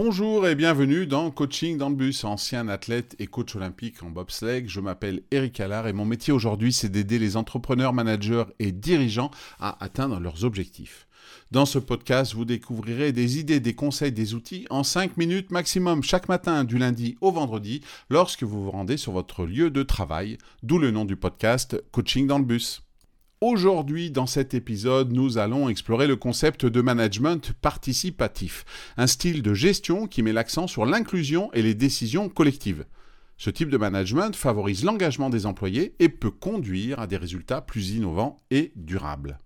Bonjour et bienvenue dans Coaching dans le bus, ancien athlète et coach olympique en bobsleigh. Je m'appelle Eric Allard et mon métier aujourd'hui c'est d'aider les entrepreneurs, managers et dirigeants à atteindre leurs objectifs. Dans ce podcast, vous découvrirez des idées, des conseils, des outils en 5 minutes maximum chaque matin du lundi au vendredi lorsque vous vous rendez sur votre lieu de travail, d'où le nom du podcast Coaching dans le bus. Aujourd'hui, dans cet épisode, nous allons explorer le concept de management participatif, un style de gestion qui met l'accent sur l'inclusion et les décisions collectives. Ce type de management favorise l'engagement des employés et peut conduire à des résultats plus innovants et durables.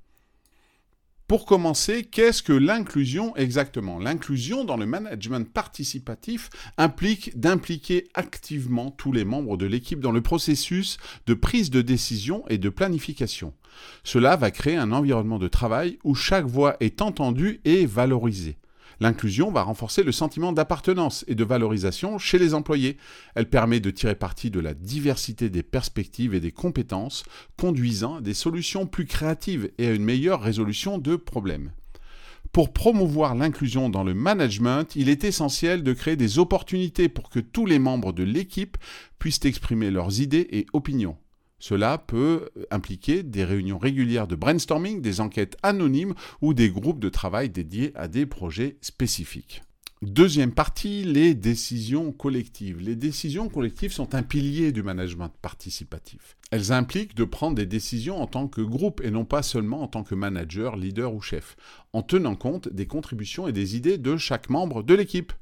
Pour commencer, qu'est-ce que l'inclusion exactement? L'inclusion dans le management participatif implique d'impliquer activement tous les membres de l'équipe dans le processus de prise de décision et de planification. Cela va créer un environnement de travail où chaque voix est entendue et valorisée. L'inclusion va renforcer le sentiment d'appartenance et de valorisation chez les employés. Elle permet de tirer parti de la diversité des perspectives et des compétences, conduisant à des solutions plus créatives et à une meilleure résolution de problèmes. Pour promouvoir l'inclusion dans le management, il est essentiel de créer des opportunités pour que tous les membres de l'équipe puissent exprimer leurs idées et opinions. Cela peut impliquer des réunions régulières de brainstorming, des enquêtes anonymes ou des groupes de travail dédiés à des projets spécifiques. Deuxième partie, les décisions collectives. Les décisions collectives sont un pilier du management participatif. Elles impliquent de prendre des décisions en tant que groupe et non pas seulement en tant que manager, leader ou chef, en tenant compte des contributions et des idées de chaque membre de l'équipe.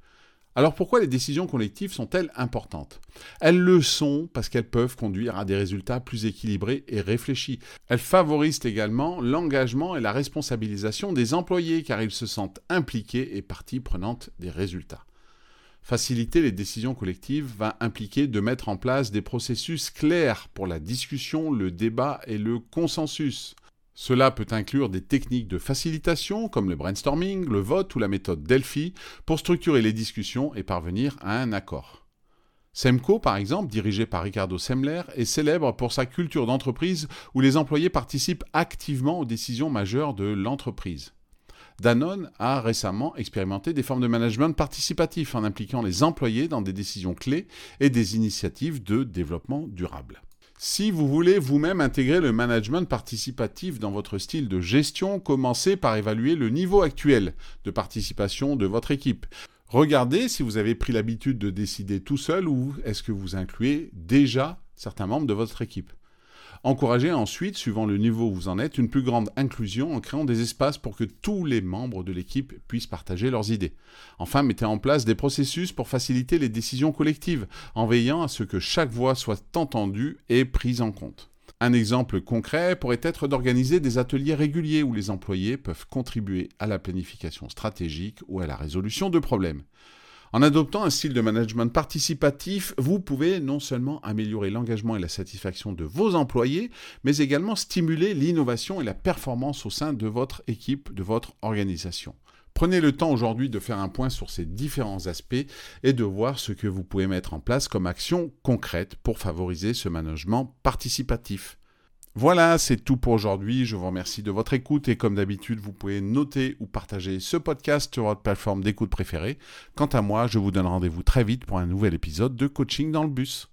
Alors pourquoi les décisions collectives sont-elles importantes? Elles le sont parce qu'elles peuvent conduire à des résultats plus équilibrés et réfléchis. Elles favorisent également l'engagement et la responsabilisation des employés car ils se sentent impliqués et partie prenante des résultats. Faciliter les décisions collectives va impliquer de mettre en place des processus clairs pour la discussion, le débat et le consensus. Cela peut inclure des techniques de facilitation comme le brainstorming, le vote ou la méthode Delphi pour structurer les discussions et parvenir à un accord. Semco, par exemple, dirigé par Ricardo Semler, est célèbre pour sa culture d'entreprise où les employés participent activement aux décisions majeures de l'entreprise. Danone a récemment expérimenté des formes de management participatif en impliquant les employés dans des décisions clés et des initiatives de développement durable. Si vous voulez vous-même intégrer le management participatif dans votre style de gestion, commencez par évaluer le niveau actuel de participation de votre équipe. Regardez si vous avez pris l'habitude de décider tout seul ou est-ce que vous incluez déjà certains membres de votre équipe. Encouragez ensuite, suivant le niveau où vous en êtes, une plus grande inclusion en créant des espaces pour que tous les membres de l'équipe puissent partager leurs idées. Enfin, mettez en place des processus pour faciliter les décisions collectives, en veillant à ce que chaque voix soit entendue et prise en compte. Un exemple concret pourrait être d'organiser des ateliers réguliers où les employés peuvent contribuer à la planification stratégique ou à la résolution de problèmes. En adoptant un style de management participatif, vous pouvez non seulement améliorer l'engagement et la satisfaction de vos employés, mais également stimuler l'innovation et la performance au sein de votre équipe, de votre organisation. Prenez le temps aujourd'hui de faire un point sur ces différents aspects et de voir ce que vous pouvez mettre en place comme action concrète pour favoriser ce management participatif. Voilà, c'est tout pour aujourd'hui. Je vous remercie de votre écoute et comme d'habitude, vous pouvez noter ou partager ce podcast sur votre plateforme d'écoute préférée. Quant à moi, je vous donne rendez-vous très vite pour un nouvel épisode de Coaching dans le bus.